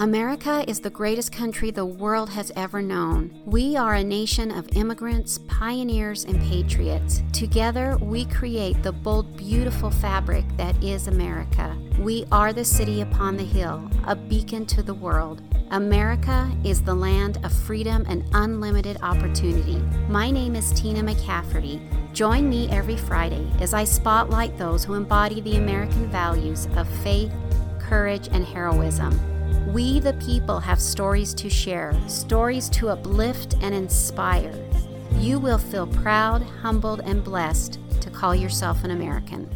America is the greatest country the world has ever known. We are a nation of immigrants, pioneers, and patriots. Together, we create the bold, beautiful fabric that is America. We are the city upon the hill, a beacon to the world. America is the land of freedom and unlimited opportunity. My name is Tina McCafferty. Join me every Friday as I spotlight those who embody the American values of faith, courage, and heroism. We, the people, have stories to share, stories to uplift and inspire. You will feel proud, humbled, and blessed to call yourself an American.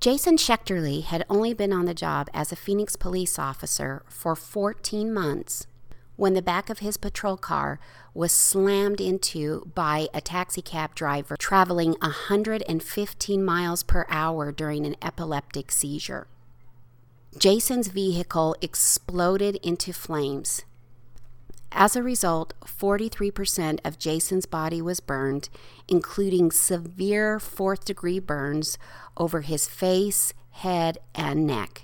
Jason Schechterle had only been on the job as a Phoenix police officer for 14 months when the back of his patrol car was slammed into by a taxicab driver traveling 115 miles per hour during an epileptic seizure. Jason's vehicle exploded into flames. As a result, 43% of Jason's body was burned, including severe fourth degree burns over his face, head, and neck.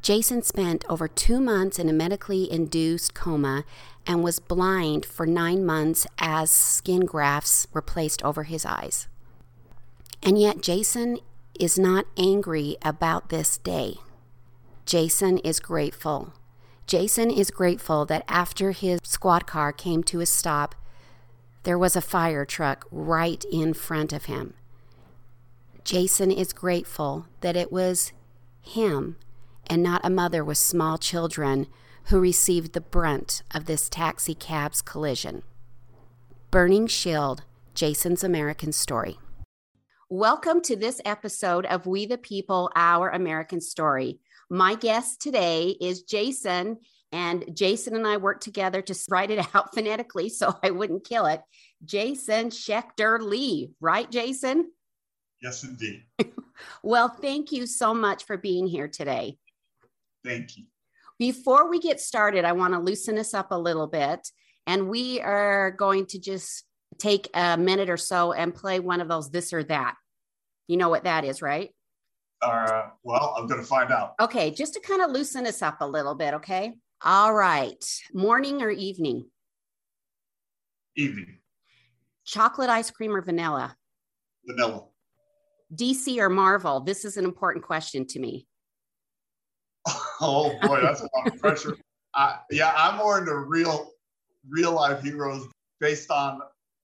Jason spent over two months in a medically induced coma and was blind for nine months as skin grafts were placed over his eyes. And yet, Jason is not angry about this day. Jason is grateful. Jason is grateful that after his squad car came to a stop, there was a fire truck right in front of him. Jason is grateful that it was him and not a mother with small children who received the brunt of this taxi cab's collision. Burning Shield, Jason's American Story. Welcome to this episode of We the People, Our American Story. My guest today is Jason, and Jason and I worked together to write it out phonetically so I wouldn't kill it. Jason Schechterle, right, Jason? Yes, indeed. well, thank you so much for being here today. Thank you. Before we get started, I want to loosen us up a little bit, and we are going to just take a minute or so and play one of those this or that. You know what that is, right? Uh, well, I'm going to find out. Okay, just to kind of loosen us up a little bit, okay? All right. Morning or evening? Evening. Chocolate ice cream or vanilla? Vanilla. DC or Marvel? This is an important question to me. oh boy, that's a lot of pressure. Uh, yeah, I'm more into real, real life heroes based on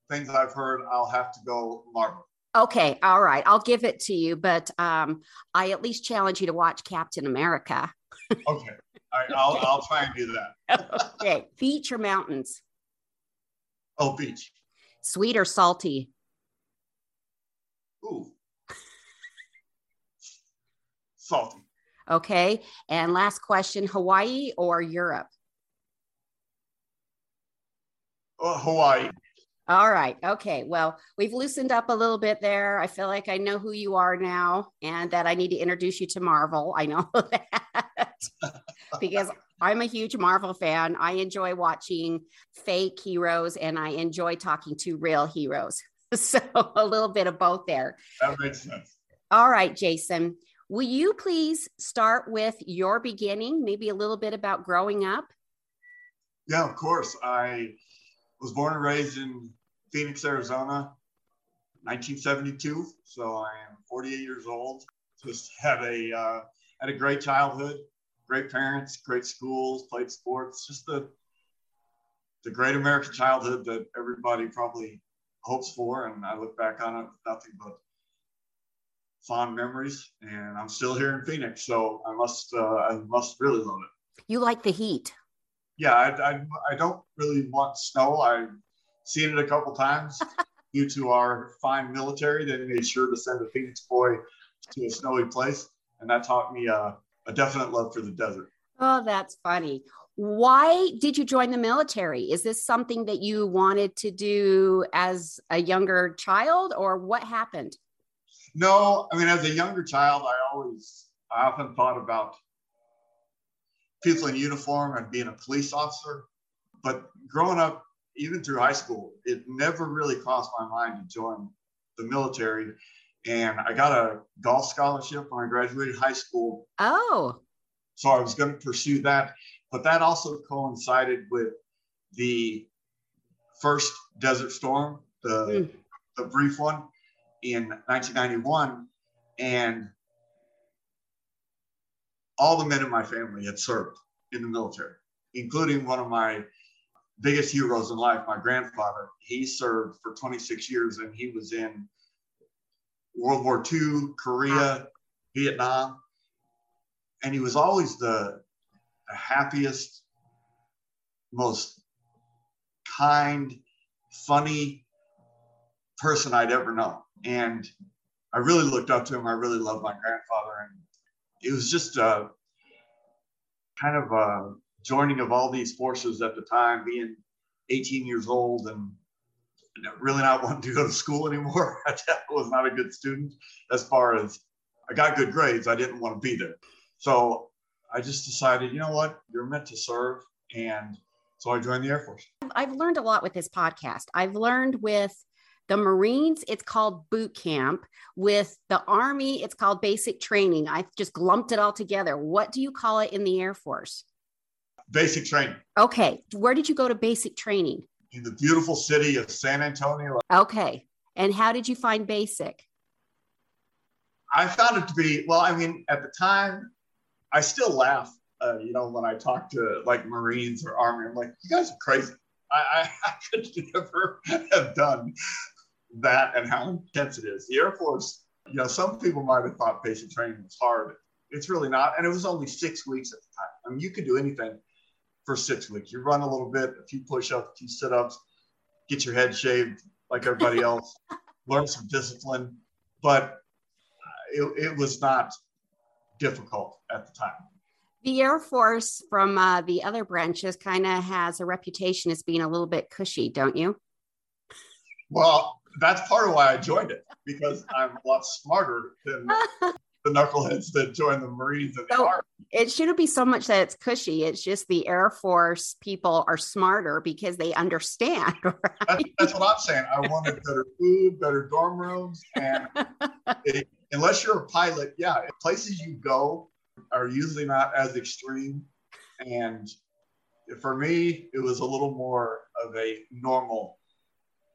things I've heard. I'll have to go Marvel. Okay, all right. I'll give it to you, but um, I at least challenge you to watch Captain America. okay. All right, I'll, I'll try and do that. okay. Beach or mountains? Oh, beach. Sweet or salty? Ooh. Salty. Okay. And last question Hawaii or Europe? Uh, Hawaii. All right. Okay. Well, we've loosened up a little bit there. I feel like I know who you are now and that I need to introduce you to Marvel. I know that because I'm a huge Marvel fan. I enjoy watching fake heroes and I enjoy talking to real heroes. So a little bit of both there. That makes sense. All right, Jason. Will you please start with your beginning, maybe a little bit about growing up? Yeah, of course. I was born and raised in Phoenix, Arizona, 1972. So I am 48 years old. Just had a uh, had a great childhood, great parents, great schools, played sports. Just the the great American childhood that everybody probably hopes for. And I look back on it with nothing but fond memories. And I'm still here in Phoenix, so I must uh, I must really love it. You like the heat? Yeah, I, I, I don't really want snow. I seen it a couple times due to our fine military. They made sure to send a Phoenix boy to a snowy place, and that taught me uh, a definite love for the desert. Oh, that's funny. Why did you join the military? Is this something that you wanted to do as a younger child, or what happened? No, I mean, as a younger child, I always, I often thought about people in uniform and being a police officer. But growing up even through high school, it never really crossed my mind to join the military. And I got a golf scholarship when I graduated high school. Oh. So I was going to pursue that. But that also coincided with the first Desert Storm, the, mm. the brief one in 1991. And all the men in my family had served in the military, including one of my biggest heroes in life, my grandfather. He served for 26 years and he was in World War II, Korea, Vietnam. And he was always the, the happiest, most kind, funny person I'd ever known. And I really looked up to him. I really loved my grandfather. And it was just a kind of a joining of all these forces at the time, being 18 years old and really not wanting to go to school anymore. I was not a good student as far as I got good grades. I didn't want to be there. So I just decided, you know what, you're meant to serve. And so I joined the Air Force. I've learned a lot with this podcast. I've learned with the Marines, it's called boot camp. With the Army, it's called basic training. I just lumped it all together. What do you call it in the Air Force? Basic training. Okay. Where did you go to basic training? In the beautiful city of San Antonio. Okay. And how did you find basic? I found it to be, well, I mean, at the time, I still laugh, uh, you know, when I talk to like Marines or Army, I'm like, you guys are crazy. I, I, I could never have done that and how intense it is. The Air Force, you know, some people might have thought basic training was hard. It's really not. And it was only six weeks at the time. I mean, you could do anything for six weeks. You run a little bit, a few push ups, a few sit ups, get your head shaved like everybody else, learn some discipline. But it, it was not difficult at the time. The Air Force from uh, the other branches kind of has a reputation as being a little bit cushy, don't you? Well, that's part of why I joined it because I'm a lot smarter than the knuckleheads that join the Marines and so. It shouldn't be so much that it's cushy. It's just the Air Force people are smarter because they understand. Right? That's, that's, what I'm saying. I wanted better food, better dorm rooms, and it, unless you're a pilot, yeah, places you go are usually not as extreme. And for me, it was a little more of a normal.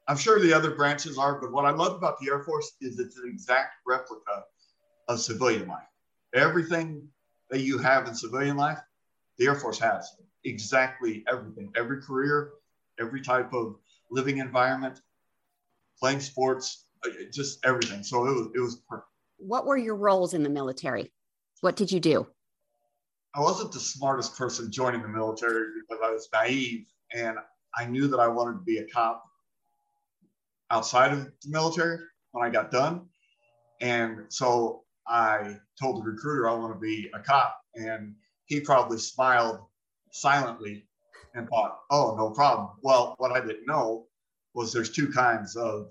I'm sure the other branches are, but what I love about the Air Force is it's an exact replica of civilian life. Everything that you have in civilian life, the Air Force has exactly everything. Every career, every type of living environment, playing sports, uh, just everything. So it was, it was perfect what were your roles in the military? What did you do? I wasn't the smartest person joining the military because I was naive and I knew that I wanted to be a cop outside of the military when I got done. And so I told the recruiter I want to be a cop. And he probably smiled silently and thought, oh, no problem. Well, what I didn't know was there's two kinds of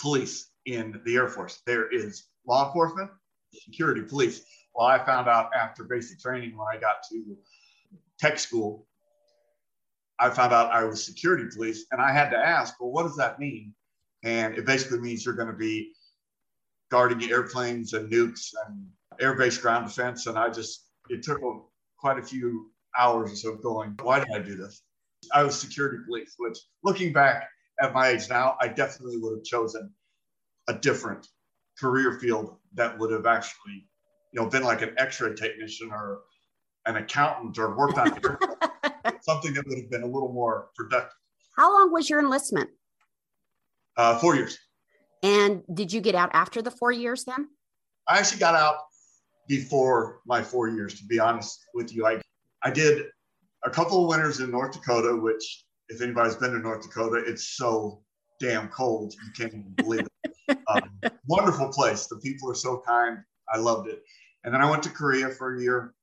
police in the Air Force. There is law enforcement, security, police. Well, I found out after basic training when I got to tech school, I found out I was security police, and I had to ask, well, what does that mean? And it basically means you're going to be guarding airplanes and nukes and air base ground defense. And I just, it took quite a few hours or so going, why did I do this? I was security police, which looking back at my age now, I definitely would have chosen a different career field that would have actually, you know, been like an X-ray technician or an accountant or worked on something that would have been a little more productive. How long was your enlistment? Uh, four years. And did you get out after the four years then? I actually got out before my four years, to be honest with you. I, I did a couple of winters in North Dakota, which, if anybody's been to North Dakota, it's so damn cold. You can't even believe it. Um, wonderful place. The people are so kind. I loved it. And then I went to Korea for a year.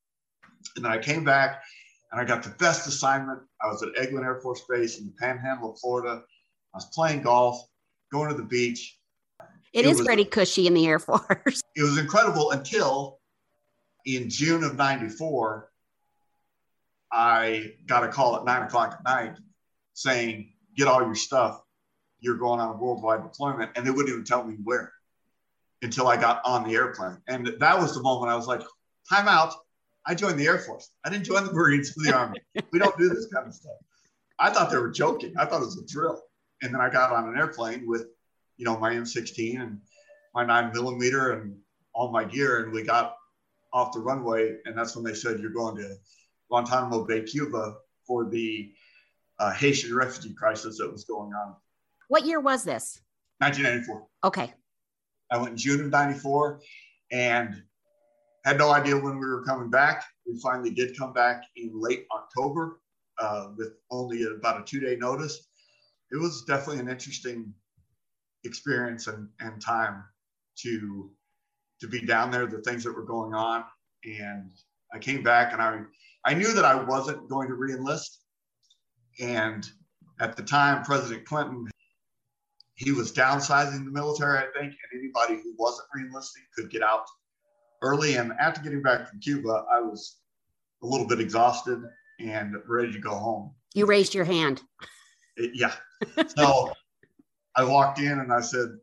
And then I came back and I got the best assignment. I was at Eglin Air Force Base in the panhandle of Florida. I was playing golf, going to the beach. It, it is was, pretty cushy in the Air Force. It was incredible until in June of 94, I got a call at nine o'clock at night saying, get all your stuff you're going on a worldwide deployment. And they wouldn't even tell me where until I got on the airplane. And that was the moment I was like, time out. I joined the Air Force. I didn't join the Marines or the Army. We don't do this kind of stuff. I thought they were joking. I thought it was a drill. And then I got on an airplane with, you know, my M16 and my nine millimeter and all my gear. And we got off the runway. And that's when they said, you're going to Guantanamo Bay, Cuba for the uh, Haitian refugee crisis that was going on. What year was this? 1994. Okay. I went in June of 94 and had no idea when we were coming back. We finally did come back in late October uh, with only about a two day notice. It was definitely an interesting experience and, and time to to be down there, the things that were going on. And I came back and I I knew that I wasn't going to reenlist. And at the time, President Clinton, he was downsizing the military, I think, and anybody who wasn't reenlisting could get out early. And after getting back from Cuba, I was a little bit exhausted and ready to go home. You raised your hand. Yeah. So I walked in and I said,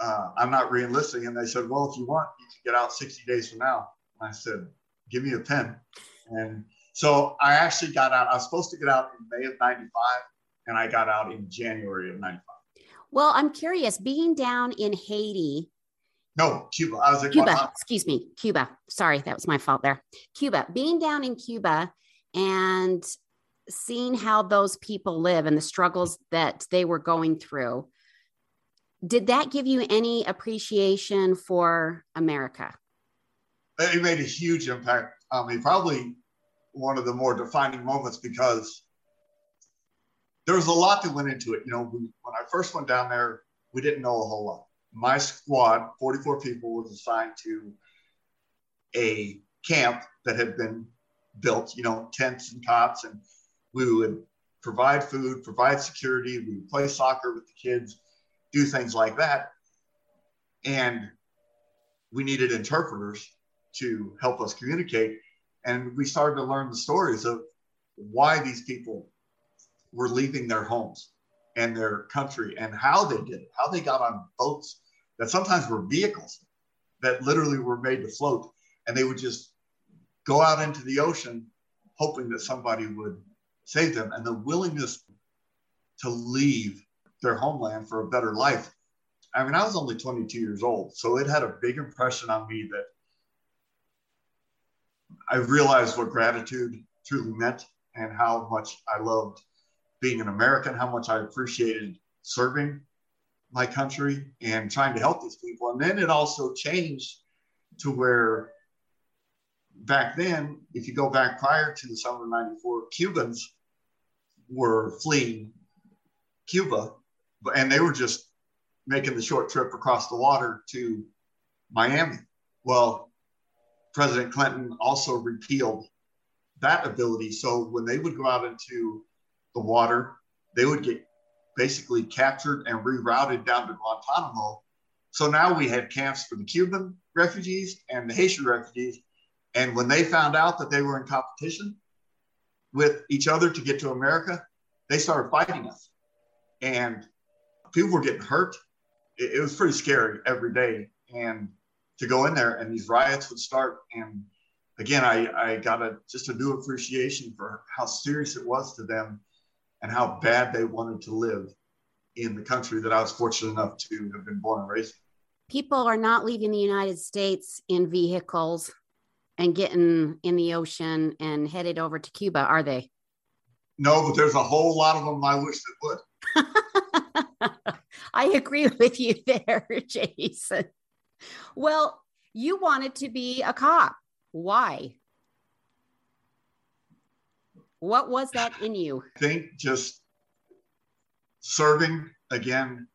uh, I'm not reenlisting. And they said, Well, if you want, you can get out 60 days from now. And I said, Give me a pen. And so I actually got out. I was supposed to get out in May of 95, and I got out in January of 95. Well, I'm curious, being down in Haiti. No, Cuba. I was at Cuba. Guatemala. Excuse me, Cuba. Sorry, that was my fault there. Cuba. Being down in Cuba and seeing how those people live and the struggles that they were going through. Did that give you any appreciation for America? It made a huge impact on me. Probably one of the more defining moments because there was a lot that went into it. You know, when I first went down there, we didn't know a whole lot. My squad, 44 people, was assigned to a camp that had been built, you know, tents and cots, and we would provide food, provide security, we would play soccer with the kids, do things like that. And we needed interpreters to help us communicate. And we started to learn the stories of why these people were leaving their homes and their country and how they did it, how they got on boats that sometimes were vehicles that literally were made to float. And they would just go out into the ocean hoping that somebody would save them and the willingness to leave their homeland for a better life. I mean, I was only 22 years old, so it had a big impression on me that I realized what gratitude truly meant and how much I loved being an American, how much I appreciated serving my country and trying to help these people. And then it also changed to where back then, if you go back prior to the summer of 94, Cubans were fleeing Cuba and they were just making the short trip across the water to Miami. Well, President Clinton also repealed that ability. So when they would go out into the water, they would get basically captured and rerouted down to Guantanamo. So now we had camps for the Cuban refugees and the Haitian refugees and when they found out that they were in competition with each other to get to America, they started fighting us. And people were getting hurt. It, it was pretty scary every day. And to go in there and these riots would start. And again, I, I got a, just a new appreciation for how serious it was to them and how bad they wanted to live in the country that I was fortunate enough to have been born and raised. People are not leaving the United States in vehicles and getting in the ocean and headed over to Cuba, are they? No, but there's a whole lot of them I wish that would. I agree with you there, Jason. Well, you wanted to be a cop. Why? What was that in you? I think just serving again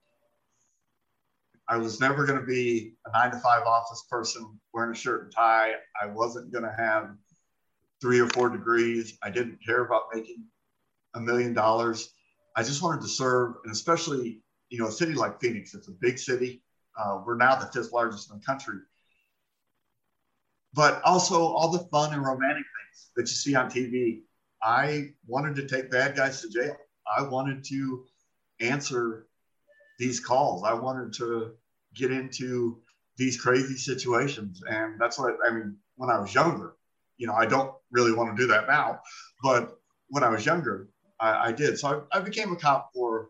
I was never going to be a nine to five office person wearing a shirt and tie. I wasn't going to have three or four degrees. I didn't care about making a million dollars. I just wanted to serve, and especially, you know, a city like Phoenix, it's a big city. Uh, we're now the fifth largest in the country. But also all the fun and romantic things that you see on TV. I wanted to take bad guys to jail. I wanted to answer these calls. I wanted to get into these crazy situations. And that's what I mean, when I was younger, you know, I don't really want to do that now, but when I was younger, I, I did. So I, I, became a cop for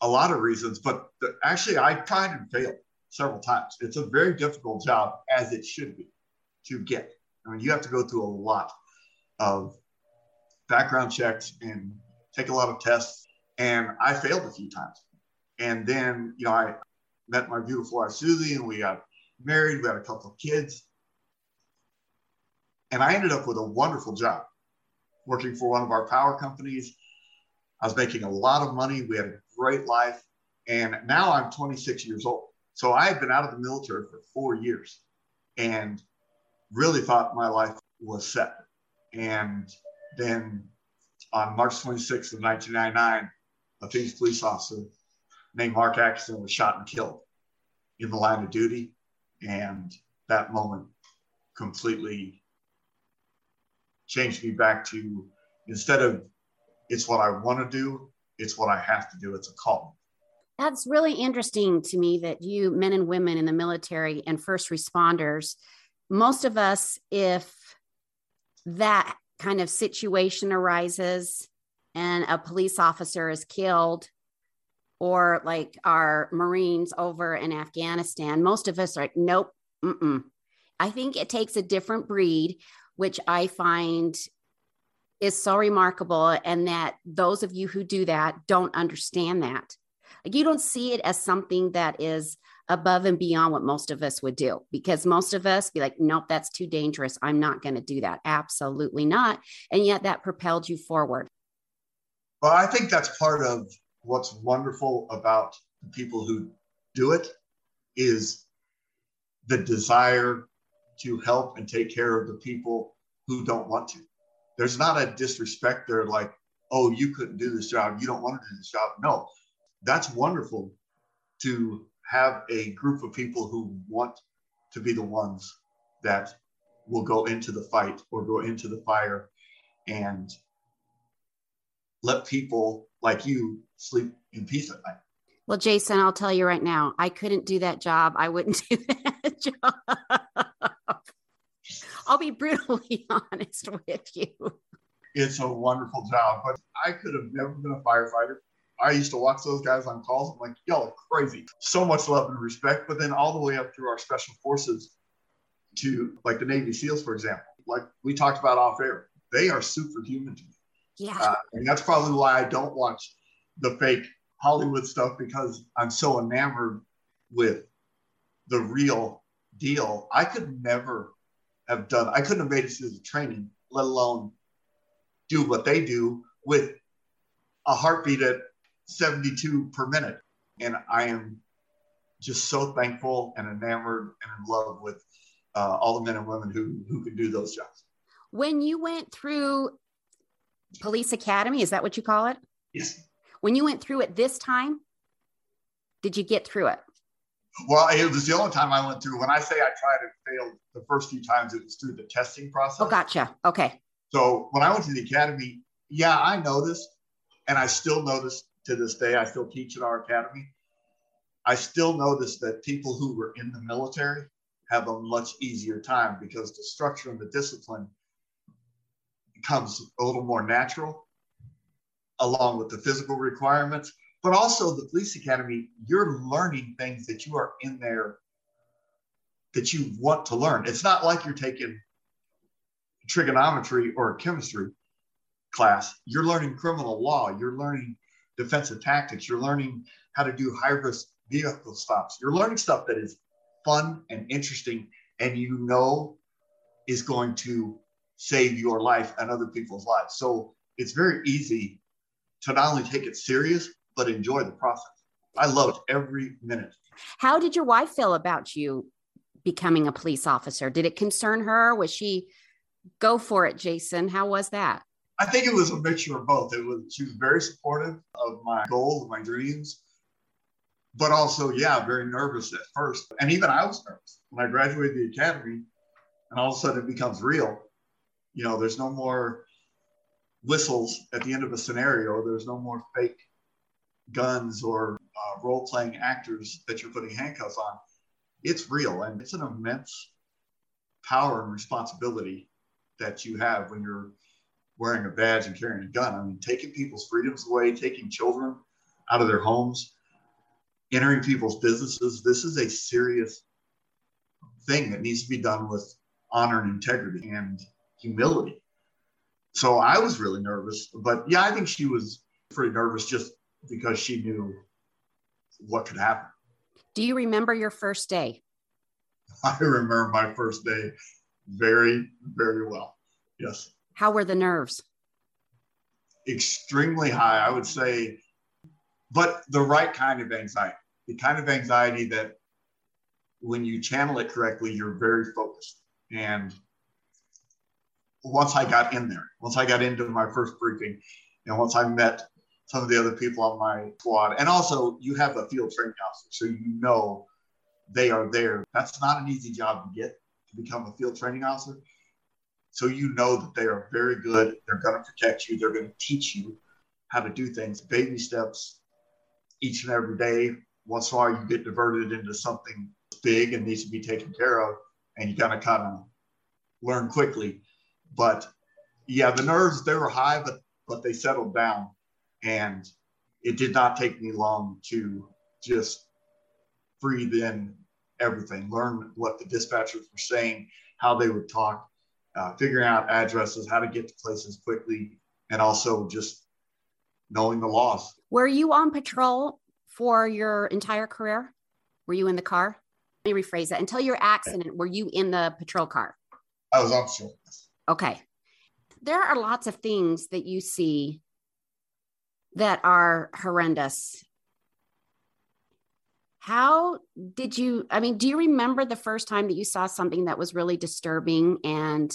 a lot of reasons, but the, actually, I tried and failed several times. It's a very difficult job, as it should be, to get. I mean, you have to go through a lot of background checks and take a lot of tests. And I failed a few times. And then, you know, I met my beautiful wife, Susie, and we got married. We had a couple of kids. And I ended up with a wonderful job working for one of our power companies. I was making a lot of money. We had a great life. And now I'm 26 years old. So I had been out of the military for four years and really thought my life was set. And then on March 26th of 1999, a Phoenix police officer named Marc Atkinson was shot and killed in the line of duty. And that moment completely changed me back to instead of it's what I want to do, it's what I have to do. It's a call. That's really interesting to me that you, men and women in the military and first responders, most of us, if that kind of situation arises and a police officer is killed, or like our Marines over in Afghanistan, most of us are like, nope, mm-mm. I think it takes a different breed, which I find is so remarkable. And that those of you who do that don't understand that. Like you don't see it as something that is above and beyond what most of us would do because most of us be like, nope, that's too dangerous. I'm not going to do that. Absolutely not. And yet that propelled you forward. Well, I think that's part of what's wonderful about the people who do it is the desire to help and take care of the people who don't want to. There's not a disrespect there like, oh, you couldn't do this job. You don't want to do this job. No, that's wonderful to have a group of people who want to be the ones that will go into the fight or go into the fire and let people like you sleep in peace at night. Well, Jason, I'll tell you right now, I couldn't do that job. I wouldn't do that job. I'll be brutally honest with you. It's a wonderful job, but I could have never been a firefighter. I used to watch those guys on calls. I'm like, y'all are crazy. So much love and respect. But then all the way up through our special forces to like the Navy SEALs, for example, like we talked about off air, they are superhuman to me. Yeah. Uh, and that's probably why I don't watch the fake Hollywood stuff because I'm so enamored with the real deal. I could never have done, I couldn't have made it through the training, let alone do what they do with a heartbeat at 72 per minute. And I am just so thankful and enamored and in love with uh, all the men and women who, who can do those jobs. When you went through police academy. Is that what you call it? Yes. When you went through it this time, did you get through it? Well, it was the only time I went through. When I say I tried and failed the first few times, it was through the testing process. Oh, gotcha. Okay. So when I went to the academy, yeah, I noticed, and I still notice to this day, I still teach at our academy. I still notice that people who were in the military have a much easier time because the structure and the discipline becomes a little more natural along with the physical requirements but also the police academy you're learning things that you are in there that you want to learn. It's not like you're taking trigonometry or chemistry class. You're learning criminal law. You're learning defensive tactics. You're learning how to do high risk vehicle stops. You're learning stuff that is fun and interesting and you know is going to save your life and other people's lives. So it's very easy to not only take it serious, but enjoy the process. I loved every minute. How did your wife feel about you becoming a police officer? Did it concern her? Was she go for it, Jason? How was that? I think it was a mixture of both. It was she was very supportive of my goals and my dreams, but also, yeah, very nervous at first. And even I was nervous when I graduated the academy, and all of a sudden it becomes real you know, there's no more whistles at the end of a scenario. There's no more fake guns or uh, role playing actors that you're putting handcuffs on. It's real and it's an immense power and responsibility that you have when you're wearing a badge and carrying a gun. I mean, taking people's freedoms away, taking children out of their homes, entering people's businesses. This is a serious thing that needs to be done with honor and integrity and humility. So I was really nervous, but yeah, I think she was pretty nervous just because she knew what could happen. Do you remember your first day? I remember my first day very, very well. Yes. How were the nerves? Extremely high, I would say, but the right kind of anxiety, the kind of anxiety that when you channel it correctly, you're very focused. And once I got in there, once I got into my first briefing, and once I met some of the other people on my squad, and also you have a field training officer, so you know they are there. That's not an easy job to get to become a field training officer. So you know that they are very good. They're going to protect you. They're going to teach you how to do things, baby steps, each and every day. Once in a while, you get diverted into something big and needs to be taken care of, and you got to kind of learn quickly. But yeah, the nerves they were high, but but they settled down, and it did not take me long to just breathe in everything, learn what the dispatchers were saying, how they would talk, uh, figuring out addresses, how to get to places quickly, and also just knowing the laws. Were you on patrol for your entire career? Were you in the car? Let me rephrase that. Until your accident, were you in the patrol car? I was on patrol. Okay. There are lots of things that you see that are horrendous. How did you? I mean, do you remember the first time that you saw something that was really disturbing and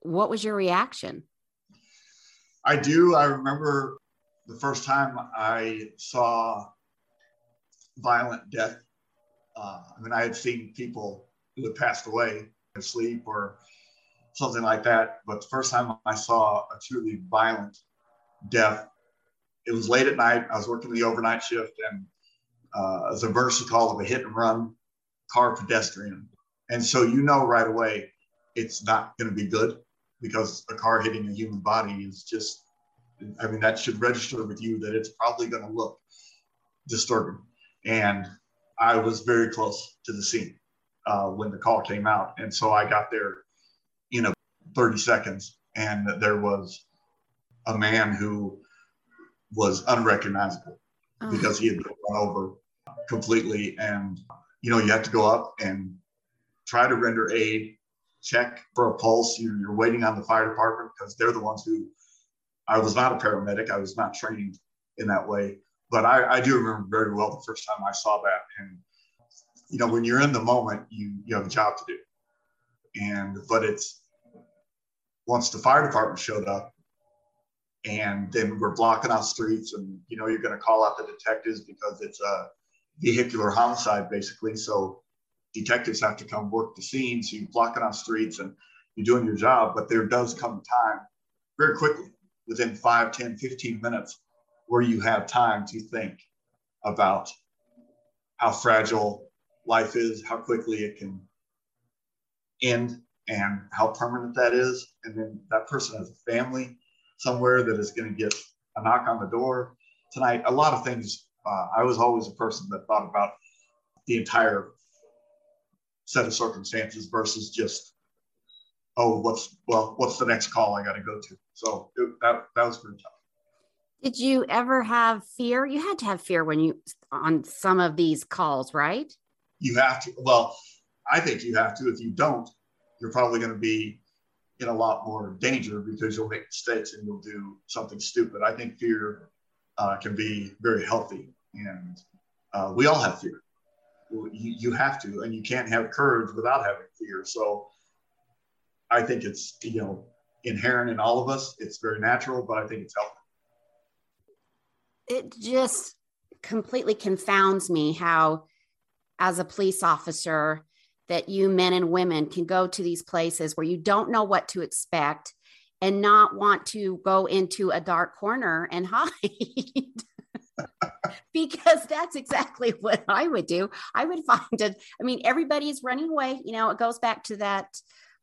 what was your reaction? I do. I remember the first time I saw violent death. Uh, I mean, I had seen people who had passed away in sleep or something like that. But the first time I saw a truly violent death, it was late at night. I was working the overnight shift and uh, it was a emergency call of a hit and run car pedestrian. And so you know right away it's not going to be good because a car hitting a human body is just, I mean, that should register with you that it's probably going to look disturbing. And I was very close to the scene uh, when the call came out. And so I got there 30 seconds and there was a man who was unrecognizable oh. because he had been run over completely and you know you have to go up and try to render aid check for a pulse. You're, you're waiting on the fire department because they're the ones who i was not a paramedic. I was not trained in that way. But I, I do remember very well the first time i saw that. And you know when you're in the moment you you have a job to do. And but it's once the fire department showed up and then we're blocking off streets and you know you're going to call out the detectives because it's a vehicular homicide basically. So detectives have to come work the scene. So you're blocking off streets and you're doing your job but there does come time very quickly within 5 10 15 minutes where you have time to think about how fragile life is how quickly it can end and how permanent that is. And then that person has a family somewhere that is going to get a knock on the door tonight. A lot of things. Uh, I was always a person that thought about the entire set of circumstances versus just, oh, what's well, what's the next call I got to go to? So it, that that was pretty tough. Did you ever have fear? You had to have fear when you on some of these calls, right? You have to. Well, I think you have to. If you don't, you're probably going to be in a lot more danger because you'll make mistakes and you'll do something stupid. I think fear uh, can be very healthy, and uh, we all have fear. You, you have to, and you can't have courage without having fear. So I think it's you know inherent in all of us. It's very natural, but I think it's healthy. It just completely confounds me how, as a police officer, that you men and women can go to these places where you don't know what to expect and not want to go into a dark corner and hide. because that's exactly what I would do. I would find it. I mean, everybody's running away. You know, it goes back to that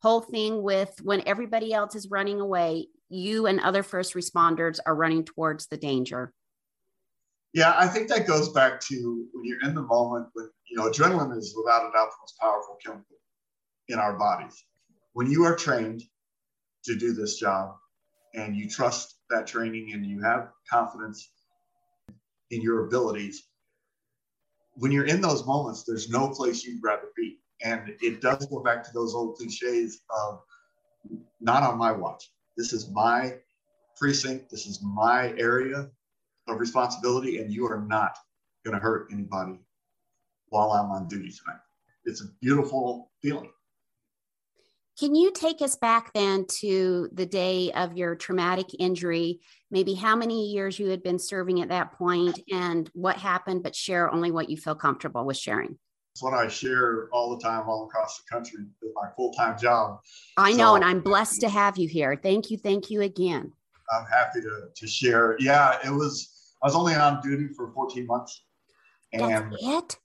whole thing with when everybody else is running away, you and other first responders are running towards the danger? Yeah, I think that goes back to when you're in the moment when, you know, adrenaline is without a doubt the most powerful chemical in our bodies. When you are trained to do this job and you trust that training and you have confidence in your abilities, when you're in those moments, there's no place you'd rather be. And it does go back to those old cliches of not on my watch. This is my precinct. This is my area of responsibility, and you are not going to hurt anybody while I'm on duty tonight. It's a beautiful feeling. Can you take us back then to the day of your traumatic injury? Maybe how many years you had been serving at that point and what happened, but share only what you feel comfortable with sharing. It's what I share all the time, all across the country with my full time job. I know, so, and I'm blessed to have you here. Thank you. Thank you again. I'm happy to, to share. Yeah, it was, I was only on duty for 14 months. And That's it?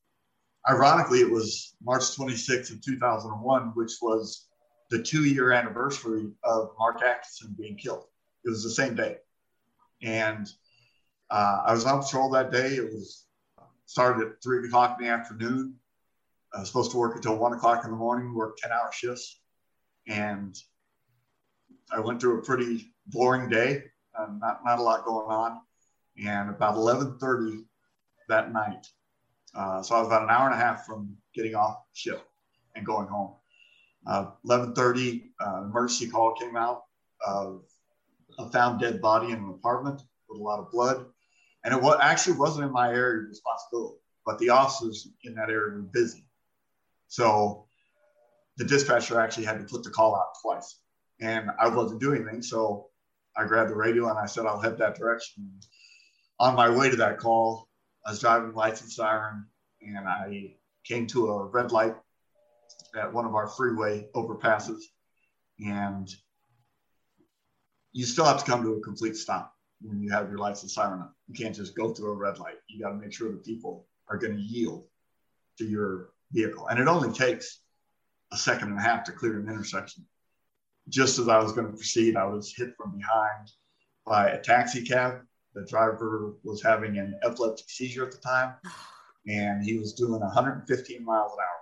Ironically, it was March 26th of 2001, which was the two year anniversary of Marc Atkinson being killed. It was the same day. And uh, I was on patrol that day. It was started at three o'clock in the afternoon. I was supposed to work until one o'clock in the morning, work 10 hour shifts. And I went through a pretty boring day, uh, not, not a lot going on. And about 1130 that night, uh, so I was about an hour and a half from getting off shift and going home. 11:30, uh, emergency call came out of a found dead body in an apartment with a lot of blood, and it was, actually wasn't in my area of responsibility, but the officers in that area were busy, so the dispatcher actually had to put the call out twice, and I wasn't doing anything, so I grabbed the radio and I said I'll head that direction. On my way to that call, I was driving lights and siren, and I came to a red light at one of our freeway overpasses. And you still have to come to a complete stop when you have your lights and siren on. You can't just go through a red light. You got to make sure that people are going to yield to your vehicle. And it only takes a second and a half to clear an intersection. Just as I was going to proceed, I was hit from behind by a taxi cab. The driver was having an epileptic seizure at the time, and he was doing 115 miles an hour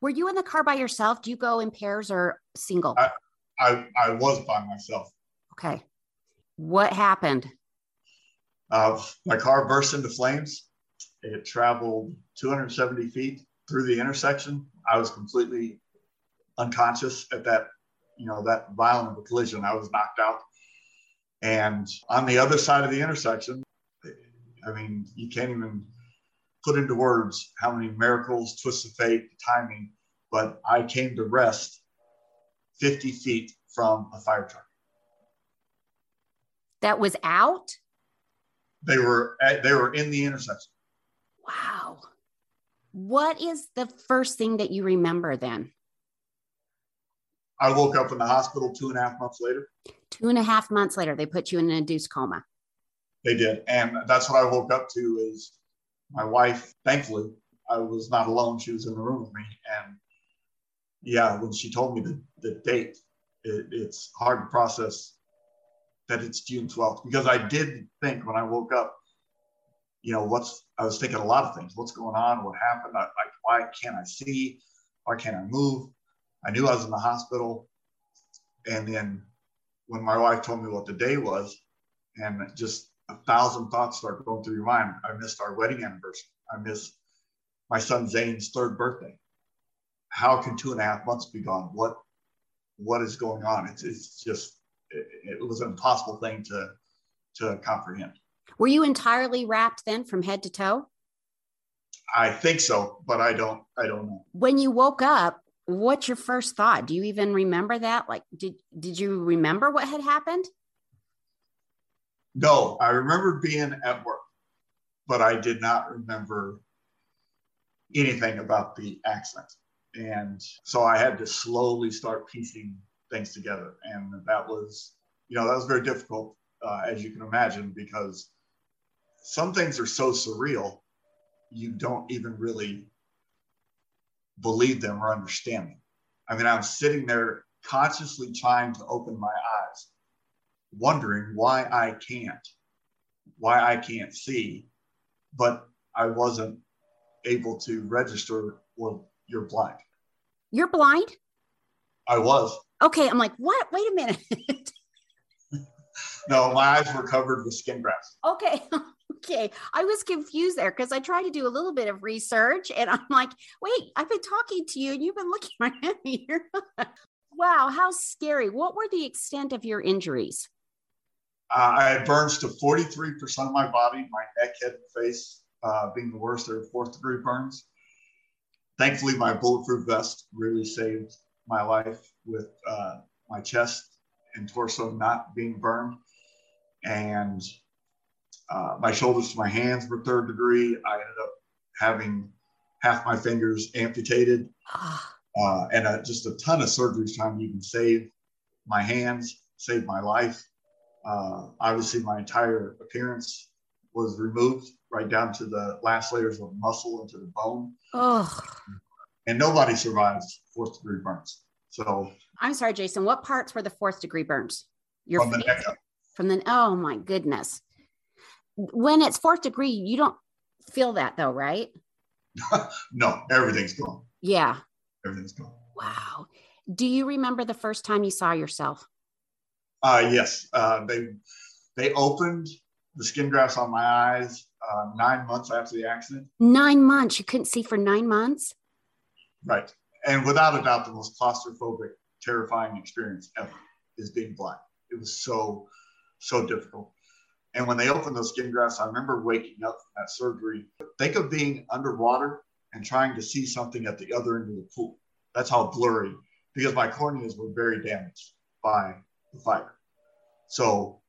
were you in the car by yourself? Do you go in pairs or single? I, I, I was by myself. Okay. What happened? Uh, my car burst into flames. It traveled 270 feet through the intersection. I was completely unconscious at that, you know, that violent of a collision. I was knocked out. And on the other side of the intersection, I mean, you can't even put into words how many miracles, twists of fate, timing, but I came to rest 50 feet from a fire truck. That was out? They were they were in the intersection. Wow. What is the first thing that you remember then? I woke up in the hospital two and a half months later. Two and a half months later, they put you in an induced coma. They did. And that's what I woke up to is my wife, thankfully, I was not alone. She was in the room with me. And yeah, when she told me the, the date, it, it's hard to process that it's June 12th because I did think when I woke up, you know, what's, I was thinking a lot of things. What's going on? What happened? I, like, why can't I see? Why can't I move? I knew I was in the hospital. And then when my wife told me what the day was, and just a thousand thoughts start going through your mind. I missed our wedding anniversary. I missed my son Zane's third birthday. How can two and a half months be gone? What what is going on? It's it's just it, it was an impossible thing to to comprehend. Were you entirely wrapped then from head to toe? I think so, but I don't I don't know. When you woke up, what's your first thought? Do you even remember that? Like did did you remember what had happened? No, I remember being at work, but I did not remember anything about the accident. And so I had to slowly start piecing things together. And that was, you know, that was very difficult, uh, as you can imagine, because some things are so surreal, you don't even really believe them or understand them. I mean, I'm sitting there consciously trying to open my eyes, wondering why I can't, why I can't see, but I wasn't able to register, well, you're blind. You're blind? I was. Okay, I'm like, what? Wait a minute. no, my eyes were covered with skin grafts. Okay. Okay. I was confused there because I tried to do a little bit of research and I'm like, wait, I've been talking to you and you've been looking right at me here. wow, how scary. What were the extent of your injuries? Uh, I had burns to 43% of my body, my neck, head, and face uh, being the worst. They're fourth degree burns. Thankfully, my bulletproof vest really saved my life with uh, my chest and torso not being burned. And uh, my shoulders to my hands were third degree. I ended up having half my fingers amputated ah. uh, and uh, just a ton of surgeries trying to even save my hands, save my life. Uh, obviously, my entire appearance was removed right down to the last layers of muscle into the bone. Oh. And nobody survives fourth degree burns. So I'm sorry, Jason. What parts were the fourth degree burns? Your from face? the neck up. From the oh my goodness. When it's fourth degree, you don't feel that though, right? no, everything's gone. Yeah. Everything's gone. Wow. Do you remember the first time you saw yourself? Uh, yes. Uh, they they opened the skin grafts on my eyes uh, nine months after the accident. Nine months. You couldn't see for nine months. Right, and without a doubt, the most claustrophobic, terrifying experience ever is being blind. It was so so difficult. And when they opened those skin grafts, I remember waking up from that surgery. Think of being underwater and trying to see something at the other end of the pool. That's how blurry, because my corneas were very damaged by the fire. So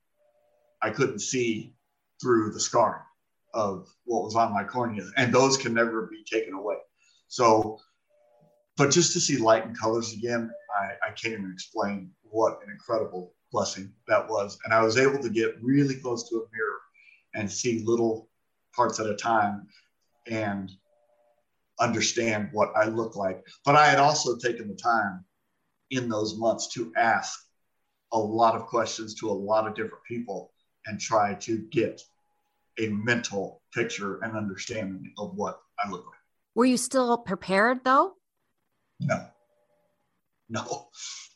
I couldn't see through the scarring of what was on my corneas, and those can never be taken away. So, but just to see light and colors again, I, I can't even explain what an incredible blessing that was. And I was able to get really close to a mirror and see little parts at a time and understand what I look like. But I had also taken the time in those months to ask a lot of questions to a lot of different people and try to get a mental picture and understanding of what I look like. Were you still prepared though? No, no,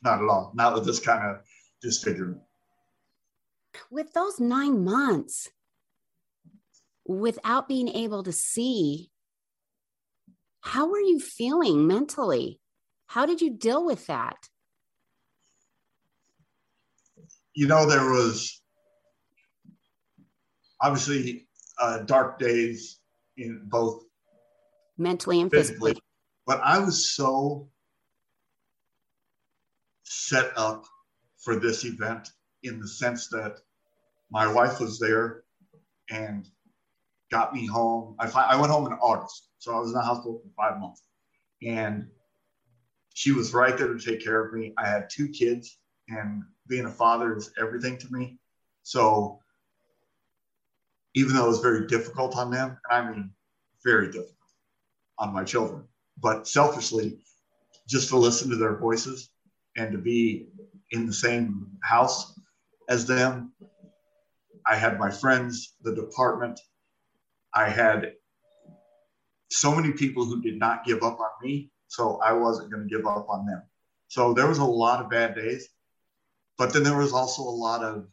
not at all. Not with this kind of disfigurement. With those nine months, without being able to see, how were you feeling mentally? How did you deal with that? You know, there was obviously uh, dark days in both mentally and physically. physically. But I was so set up for this event in the sense that my wife was there and got me home. I, I went home in August, so I was in the hospital for five months, and she was right there to take care of me. I had two kids, and being a father is everything to me. So even though it was very difficult on them, and I mean very difficult on my children, but selfishly, just to listen to their voices and to be in the same house as them. I had my friends, the department. I had so many people who did not give up on me, so I wasn't going to give up on them. So there was a lot of bad days, but then there was also a lot of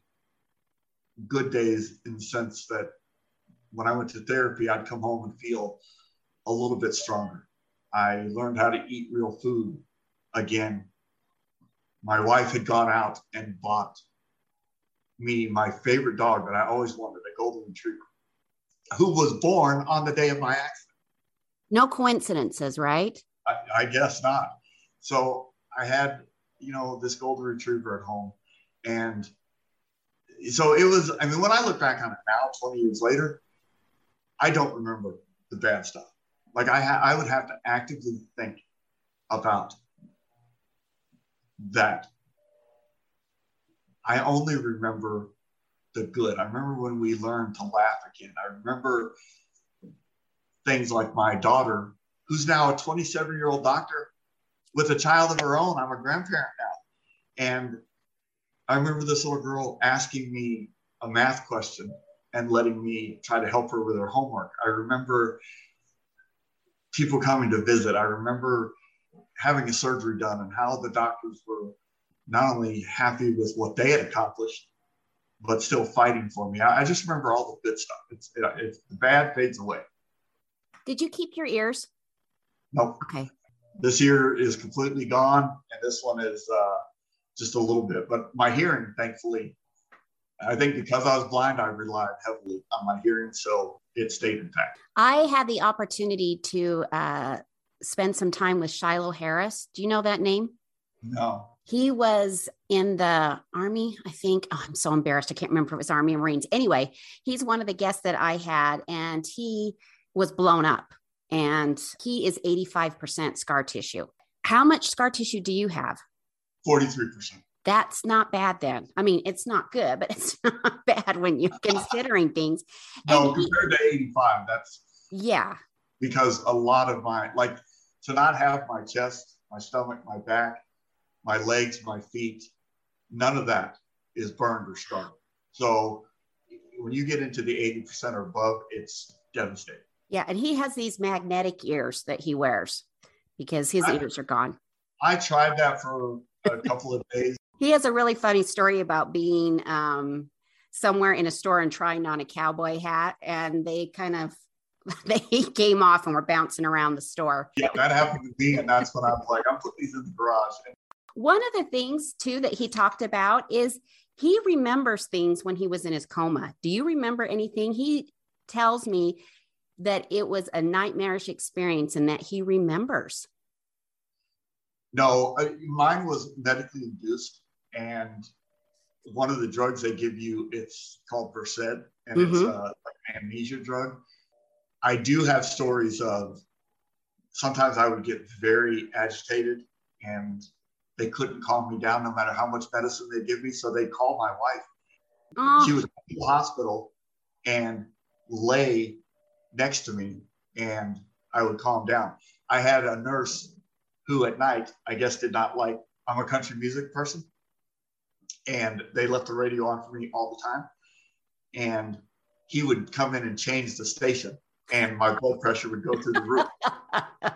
good days in the sense that when I went to therapy, I'd come home and feel a little bit stronger. I learned how to eat real food again my wife had gone out and bought me my favorite dog that I always wanted, a golden retriever, who was born on the day of my accident. No coincidences, right? I, I guess not. So I had, you know, this golden retriever at home. And so it was, I mean, when I look back on it now, 20 years later, I don't remember the bad stuff. Like I, ha- I would have to actively think about that I only remember the good. I remember when we learned to laugh again. I remember things like my daughter, who's now a 27 year old doctor, with a child of her own. I'm a grandparent now. And I remember this little girl asking me a math question and letting me try to help her with her homework. I remember people coming to visit. I remember having a surgery done and how the doctors were not only happy with what they had accomplished, but still fighting for me. I, I just remember all the good stuff. It's, it, it's the bad fades away. Did you keep your ears? Nope. Okay. This ear is completely gone, and this one is uh, just a little bit. But my hearing, thankfully, I think because I was blind, I relied heavily on my hearing, so it stayed intact. I had the opportunity to uh, spend some time with Shiloh Harris. Do you know that name? No. He was in the Army, I think. Oh, I'm so embarrassed. I can't remember if it was Army or Marines. Anyway, he's one of the guests that I had, and he was blown up, and he is 85% scar tissue. How much scar tissue do you have? 43%. That's not bad then. I mean, it's not good, but it's not bad when you're considering things. No, and compared he, to 85, that's yeah. Because a lot of my like to not have my chest, my stomach, my back, my legs, my feet, none of that is burned or scarred. So when you get into the 80% or above, it's devastating. Yeah. And he has these magnetic ears that he wears because his I, ears are gone. I tried that for a couple of days. He has a really funny story about being um, somewhere in a store and trying on a cowboy hat, and they kind of they came off and were bouncing around the store. Yeah, that happened to me, and that's when I was like, I'm putting these in the garage. One of the things too that he talked about is he remembers things when he was in his coma. Do you remember anything? He tells me that it was a nightmarish experience and that he remembers. No, mine was medically induced, and one of the drugs they give you it's called Versed, and mm-hmm. it's uh, like an amnesia drug. I do have stories of sometimes I would get very agitated and they couldn't calm me down no matter how much medicine they give me. So they'd call my wife. Oh. She was in the hospital and lay next to me and I would calm down. I had a nurse who at night, I guess, did not like, I'm a country music person. And they left the radio on for me all the time. And he would come in and change the station and my blood pressure would go through the roof.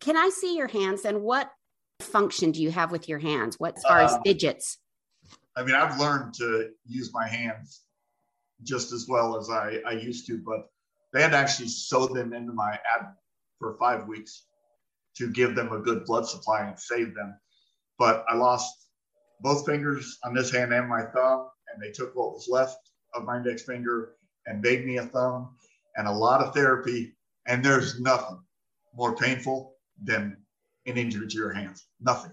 Can I see your hands and what function do you have with your hands? What as far as digits? Um, I mean, I've learned to use my hands just as well as I, I used to, but they had to actually sewed them into my abdomen for five weeks to give them a good blood supply and save them. But I lost both fingers on this hand and my thumb, and they took what was left of my index finger and made me a thumb and a lot of therapy. And there's nothing more painful than an injury to your hands. Nothing.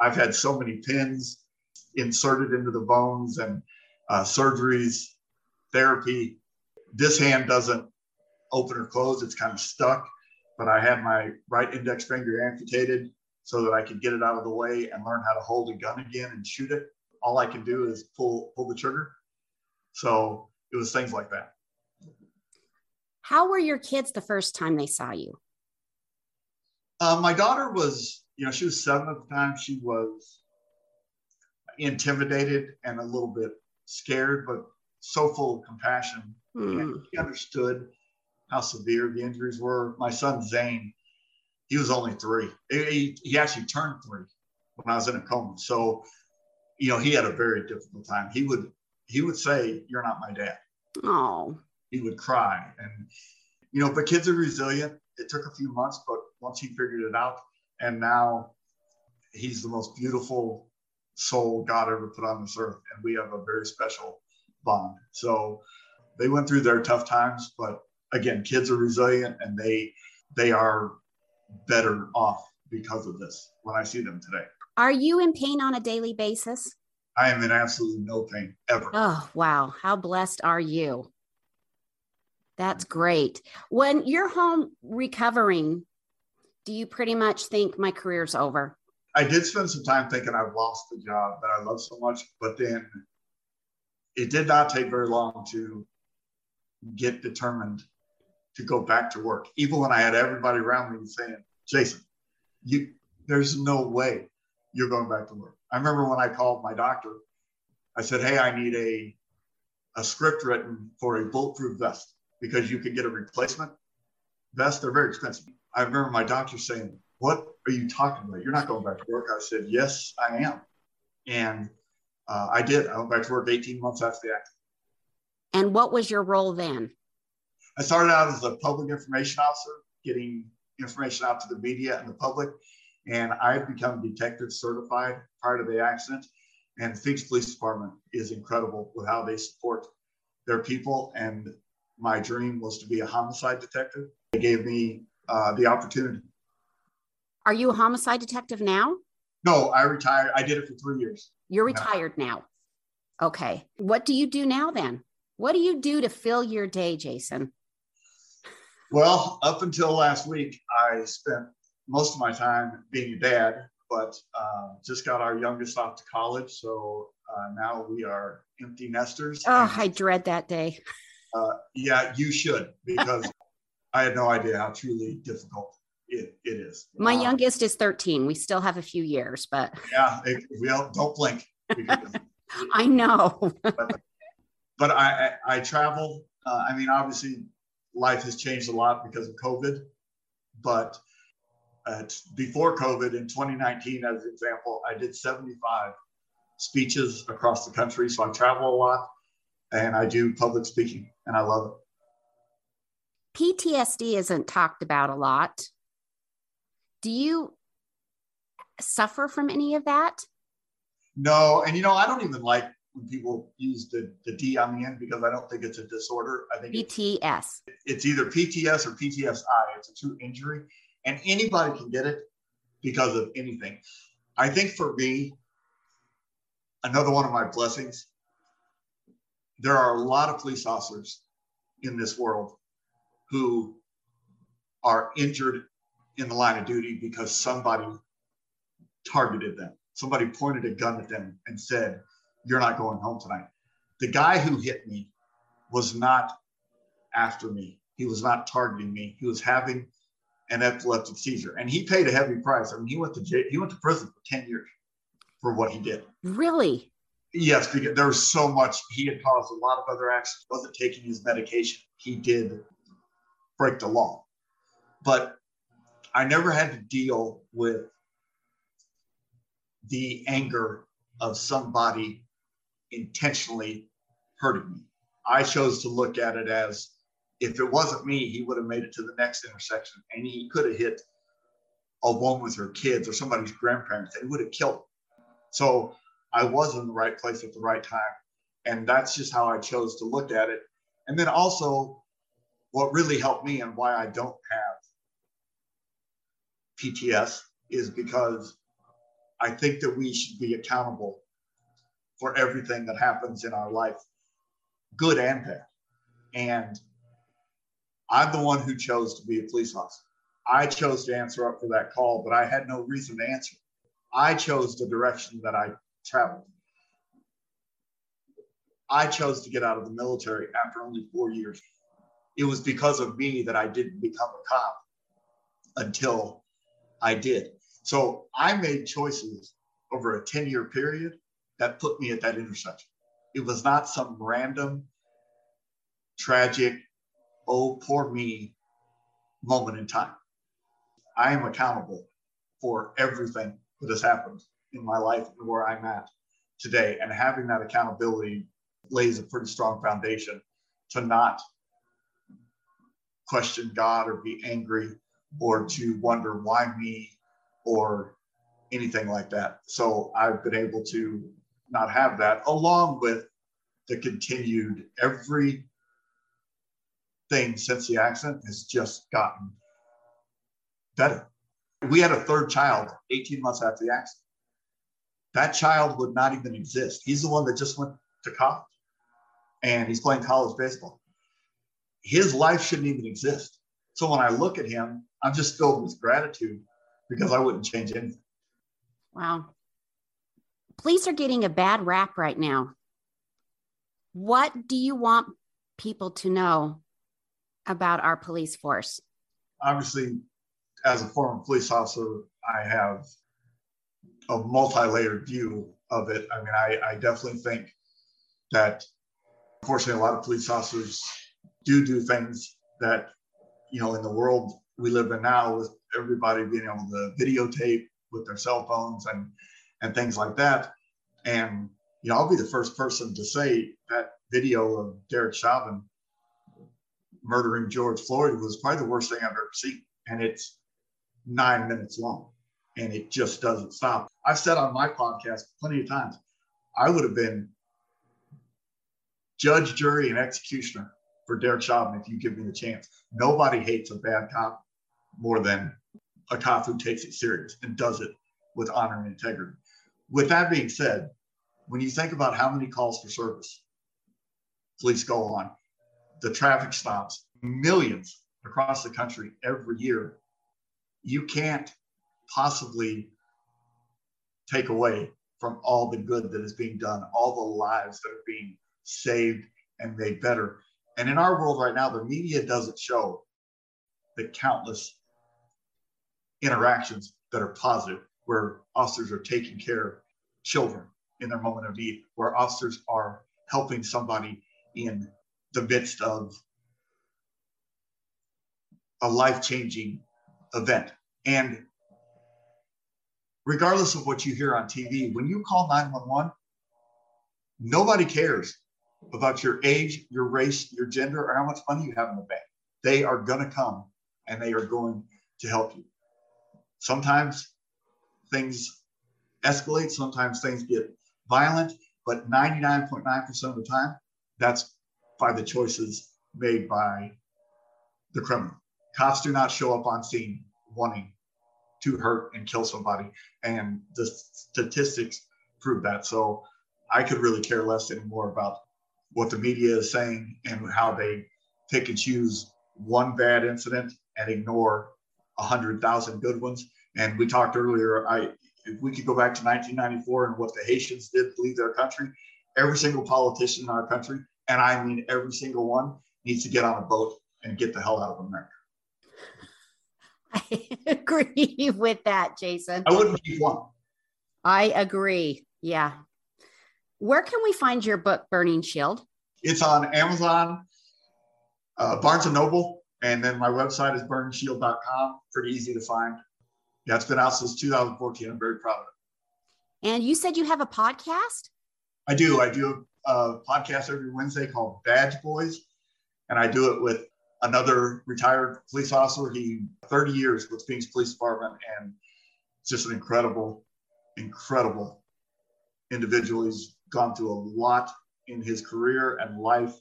I've had so many pins inserted into the bones and uh, surgeries, therapy. This hand doesn't open or close, it's kind of stuck. But I had my right index finger amputated so that I could get it out of the way and learn how to hold a gun again and shoot it. All I can do is pull pull the trigger. So it was things like that. How were your kids the first time they saw you? Uh, my daughter was, you know, she was seven at the time. She was intimidated and a little bit scared, but so full of compassion. Mm. He understood how severe the injuries were. My son Zane, he was only three. He, he actually turned three when I was in a coma. So, you know, he had a very difficult time. He would he would say, "You're not my dad." Oh he would cry. And, you know, but kids are resilient. It took a few months, but once he figured it out, and now he's the most beautiful soul God ever put on this earth. And we have a very special bond. So they went through their tough times, but again, kids are resilient and they they are better off because of this when I see them today. Are you in pain on a daily basis? I am in absolutely no pain ever. Oh, wow. How blessed are you? That's great. When you're home recovering, do you pretty much think my career's over? I did spend some time thinking I've lost the job that I love so much, but then it did not take very long to get determined to go back to work. Even when I had everybody around me saying, Jason, you there's no way you're going back to work. I remember when I called my doctor, I said, Hey, I need a, a script written for a bulletproof vest because you can get a replacement vest. They're very expensive. I remember my doctor saying, What are you talking about? You're not going back to work. I said, Yes, I am. And uh, I did. I went back to work 18 months after the accident. And what was your role then? I started out as a public information officer, getting information out to the media and the public. And I've become detective certified prior to the accident. And the Phoenix Police Department is incredible with how they support their people. And my dream was to be a homicide detective. They gave me uh, the opportunity. Are you a homicide detective now? No, I retired. I did it for three years. You're retired now. Okay. What do you do now then? What do you do to fill your day, Jason? Well, up until last week, I spent most of my time being a dad, but uh, just got our youngest off to college. So uh, now we are empty nesters. Oh, I dread that day. Uh, yeah, you should, because I had no idea how truly difficult it, it is. My um, youngest is 13. We still have a few years, but. Yeah, it, we don't, don't blink. I know. but, but I, I, I travel. Uh, I mean, obviously, life has changed a lot because of COVID. But uh, before COVID in 2019, as an example, I did 75 speeches across the country. So I travel a lot and I do public speaking and I love it. PTSD isn't talked about a lot. Do you suffer from any of that? No. And, you know, I don't even like when people use the, the D on the end because I don't think it's a disorder. I think PTS. It's, it's either PTS or PTSI. It's a true injury, and anybody can get it because of anything. I think for me, another one of my blessings, there are a lot of police officers in this world who are injured in the line of duty because somebody targeted them. Somebody pointed a gun at them and said, you're not going home tonight. The guy who hit me was not after me. He was not targeting me. He was having an epileptic seizure, and he paid a heavy price. I mean, he went to jail, he went to prison for ten years for what he did. Really? Yes, because there was so much. He had caused a lot of other accidents. wasn't taking his medication. He did break the law, but I never had to deal with the anger of somebody intentionally hurting me. I chose to look at it as if it wasn't me, he would have made it to the next intersection and he could have hit a woman with her kids or somebody's grandparents. They would have killed. So I was in the right place at the right time. And that's just how I chose to look at it. And then also, what really helped me and why I don't have PTS is because I think that we should be accountable for everything that happens in our life, good and bad. And I'm the one who chose to be a police officer. I chose to answer up for that call, but I had no reason to answer. I chose the direction that I traveled. I chose to get out of the military after only four years. It was because of me that I didn't become a cop until I did. So I made choices over a 10 year period that put me at that intersection. It was not some random, tragic, oh, poor me moment in time. I am accountable for everything that has happened in my life and where I'm at today. And having that accountability lays a pretty strong foundation to not question God or be angry or to wonder why me or anything like that. So I've been able to not have that, along with the continued every thing since the accident has just gotten better. We had a third child 18 months after the accident. That child would not even exist. He's the one that just went to college and he's playing college baseball. His life shouldn't even exist. So when I look at him, I'm just filled with gratitude because I wouldn't change anything. Wow police are getting a bad rap right now. What do you want people to know about our police force? Obviously, as a former police officer, I have a multi-layered view of it. I mean, I, I definitely think that unfortunately a lot of police officers do do things that, you know, in the world we live in now with everybody being able to videotape with their cell phones and and things like that. And you know, I'll be the first person to say that video of Derek Chauvin murdering George Floyd was probably the worst thing I've ever seen. And it's nine minutes long and it just doesn't stop. I've said on my podcast plenty of times, I would have been judge, jury, and executioner for Derek Chauvin if you give me the chance. Nobody hates a bad cop more than a cop who takes it serious and does it with honor and integrity. With that being said, when you think about how many calls for service police go on, the traffic stops, millions across the country every year, you can't possibly take away from all the good that is being done, all the lives that are being saved and made better. And in our world right now, the media doesn't show the countless interactions that are positive, where officers are taking care of children in their moment of need, where officers are helping somebody in the midst of a life changing event. And regardless of what you hear on TV, when you call 911, nobody cares about your age, your race, your gender, or how much money you have in the bank. They are going to come and they are going to help you. Sometimes things escalate, sometimes things get violent, but 99.9% of the time, that's by the choices made by the criminal. Cops do not show up on scene wanting to hurt and kill somebody. And the statistics prove that. So I could really care less anymore about what the media is saying and how they pick and choose one bad incident and ignore a hundred thousand good ones. And we talked earlier, I if we could go back to 1994 and what the Haitians did to leave their country, every single politician in our country, and I mean every single one, needs to get on a boat and get the hell out of America. I agree with that, Jason. I wouldn't keep one. I agree. Yeah. Where can we find your book, Burning Shield? It's on Amazon, uh, Barnes and Noble, and then my website is burningshield.com. Pretty easy to find. Yeah, it's been out since 2014. I'm very proud of it. And you said you have a podcast? I do. I do a podcast every Wednesday called Badge Boys, and I do it with another retired police officer. He 30 years with Phoenix Police Department, and just an incredible, incredible individual. He's gone through a lot in his career and life,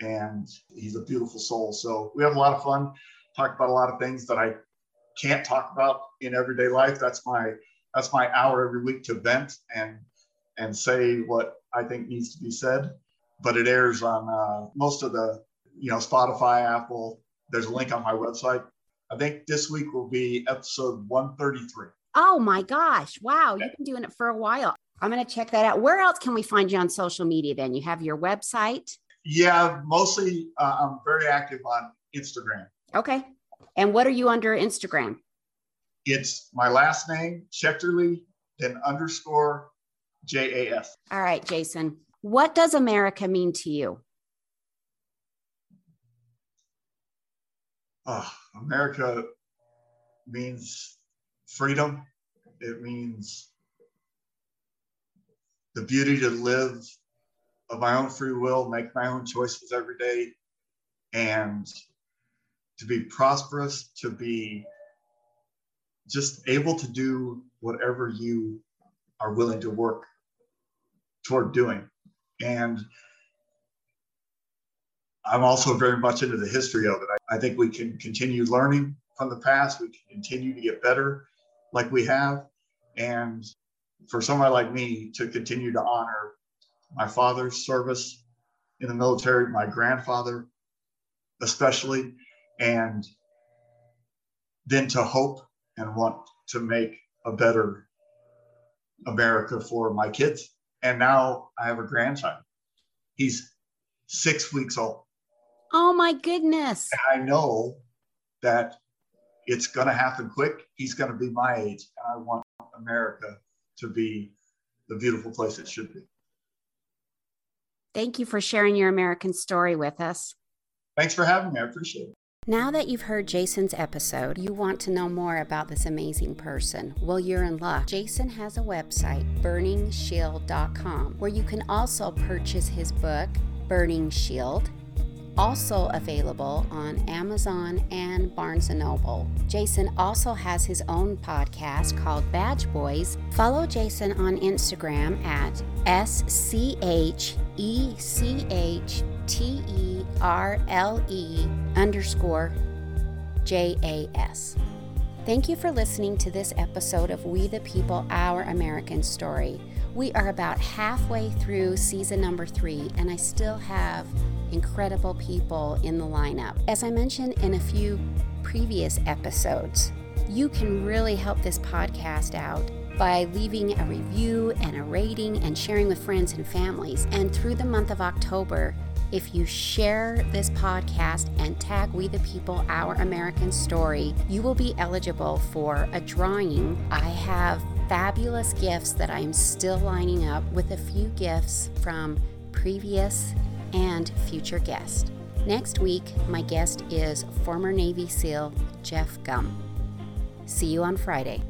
and he's a beautiful soul. So we have a lot of fun, talk about a lot of things that I can't talk about in everyday life. That's my that's my hour every week to vent and and say what I think needs to be said. But it airs on uh, most of the you know Spotify, Apple. There's a link on my website. I think this week will be episode 133. Oh my gosh! Wow, you've been doing it for a while. I'm going to check that out. Where else can we find you on social media? Then you have your website. Yeah, mostly uh, I'm very active on Instagram. Okay. And what are you under Instagram? It's my last name, Schechterle, then underscore J A S. All right, Jason. What does America mean to you? Oh, America means freedom. It means the beauty to live of my own free will, make my own choices every day, and to be prosperous, to be just able to do whatever you are willing to work toward doing. And I'm also very much into the history of it. I, I, think we can continue learning from the past. We can continue to get better like we have. And for somebody like me to continue to honor my father's service in the military, my grandfather especially, and then to hope and want to make a better America for my kids. And now I have a grandchild. He's six weeks old. Oh my goodness. And I know that it's going to happen quick. He's going to be my age. And I want America to be the beautiful place it should be. Thank you for sharing your American story with us. Thanks for having me. I appreciate it. Now that you've heard Jason's episode, you want to know more about this amazing person. Well, you're in luck. Jason has a website, burningshield.com, where you can also purchase his book, Burning Shield also available on Amazon and Barnes & Noble. Jason also has his own podcast called Badge Boys. Follow Jason on Instagram at S C H E C H T E R L E underscore J A S. Thank you for listening to this episode of We the People, Our American Story. We are about halfway through season number three, and I still have incredible people in the lineup. As I mentioned in a few previous episodes, you can really help this podcast out by leaving a review and a rating and sharing with friends and families. And through the month of October, if you share this podcast and tag We the People Our American Story, you will be eligible for a drawing. I have fabulous gifts that I'm still lining up with a few gifts from previous and future guests. Next week, my guest is former Navy SEAL Jeff Gum. See you on Friday.